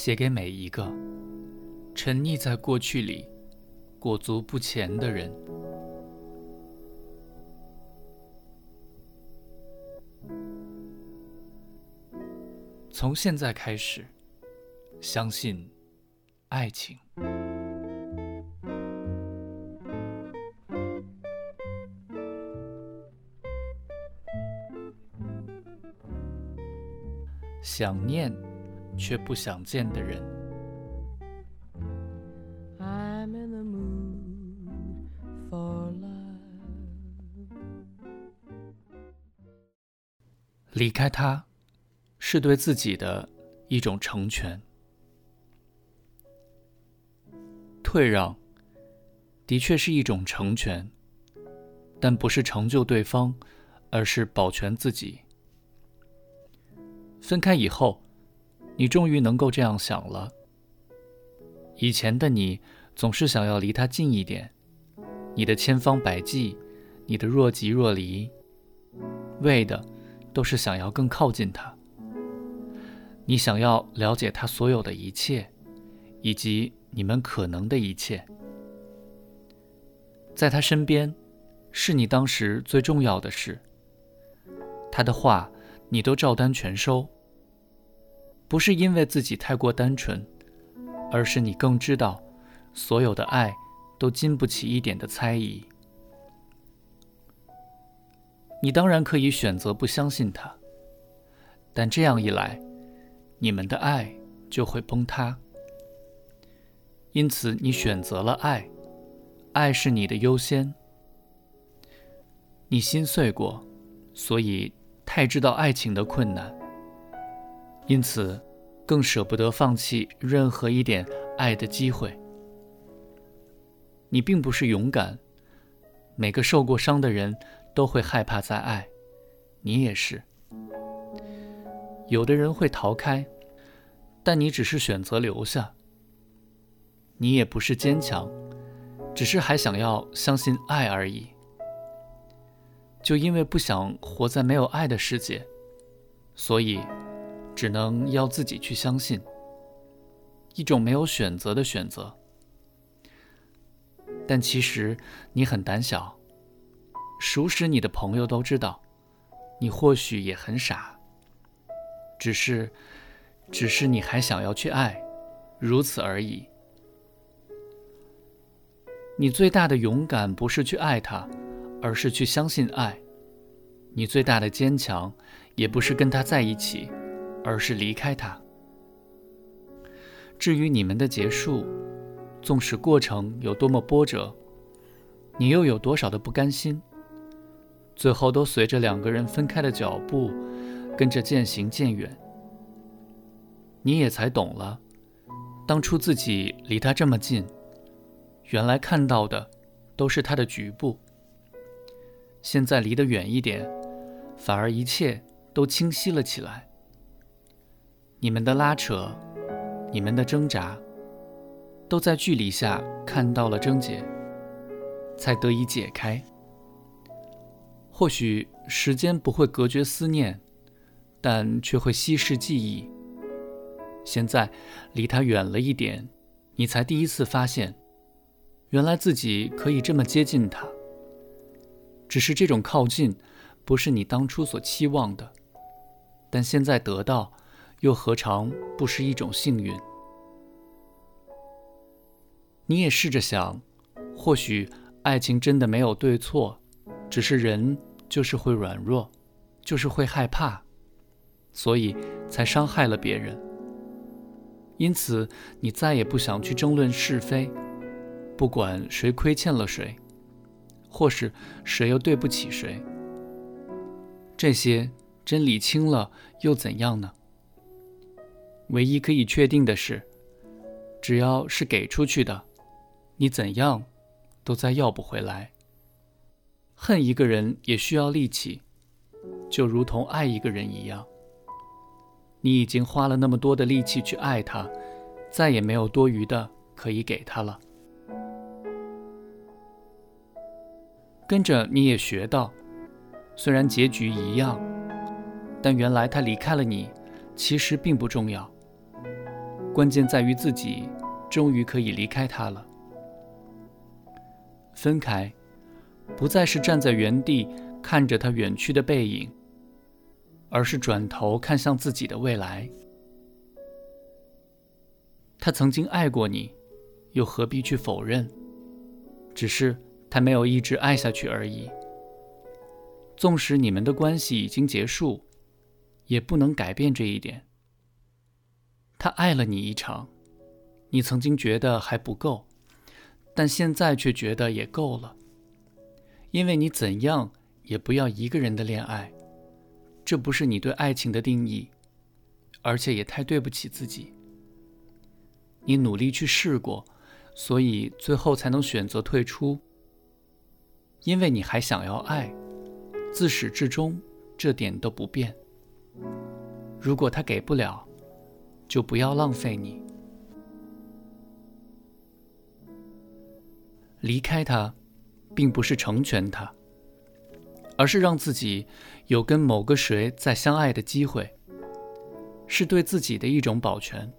写给每一个沉溺在过去里、裹足不前的人。从现在开始，相信爱情。想念却不想见的人，离开他是对自己的一种成全。退让的确是一种成全，但不是成就对方，而是保全自己。分开以后，你终于能够这样想了。以前的你总是想要离他近一点，你的千方百计，你的若即若离，为的都是想要更靠近他。你想要了解他所有的一切，以及你们可能的一切，在他身边，是你当时最重要的事。他的话，你都照单全收。不是因为自己太过单纯，而是你更知道，所有的爱都经不起一点的猜疑。你当然可以选择不相信他，但这样一来，你们的爱就会崩塌。因此，你选择了爱，爱是你的优先。你心碎过，所以太知道爱情的困难。因此，更舍不得放弃任何一点爱的机会。你并不是勇敢，每个受过伤的人都会害怕再爱，你也是。有的人会逃开，但你只是选择留下。你也不是坚强，只是还想要相信爱而已。就因为不想活在没有爱的世界，所以。只能要自己去相信，一种没有选择的选择。但其实你很胆小，熟识你的朋友都知道，你或许也很傻。只是，只是你还想要去爱，如此而已。你最大的勇敢不是去爱他，而是去相信爱。你最大的坚强，也不是跟他在一起。而是离开他。至于你们的结束，纵使过程有多么波折，你又有多少的不甘心，最后都随着两个人分开的脚步，跟着渐行渐远。你也才懂了，当初自己离他这么近，原来看到的都是他的局部。现在离得远一点，反而一切都清晰了起来。你们的拉扯，你们的挣扎，都在距离下看到了症结，才得以解开。或许时间不会隔绝思念，但却会稀释记忆。现在离他远了一点，你才第一次发现，原来自己可以这么接近他。只是这种靠近，不是你当初所期望的，但现在得到。又何尝不是一种幸运？你也试着想，或许爱情真的没有对错，只是人就是会软弱，就是会害怕，所以才伤害了别人。因此，你再也不想去争论是非，不管谁亏欠了谁，或是谁又对不起谁。这些真理清了又怎样呢？唯一可以确定的是，只要是给出去的，你怎样都再要不回来。恨一个人也需要力气，就如同爱一个人一样。你已经花了那么多的力气去爱他，再也没有多余的可以给他了。跟着你也学到，虽然结局一样，但原来他离开了你，其实并不重要。关键在于自己终于可以离开他了。分开，不再是站在原地看着他远去的背影，而是转头看向自己的未来。他曾经爱过你，又何必去否认？只是他没有一直爱下去而已。纵使你们的关系已经结束，也不能改变这一点。他爱了你一场，你曾经觉得还不够，但现在却觉得也够了。因为你怎样也不要一个人的恋爱，这不是你对爱情的定义，而且也太对不起自己。你努力去试过，所以最后才能选择退出。因为你还想要爱，自始至终这点都不变。如果他给不了，就不要浪费你。离开他，并不是成全他，而是让自己有跟某个谁再相爱的机会，是对自己的一种保全。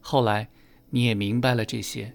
后来，你也明白了这些，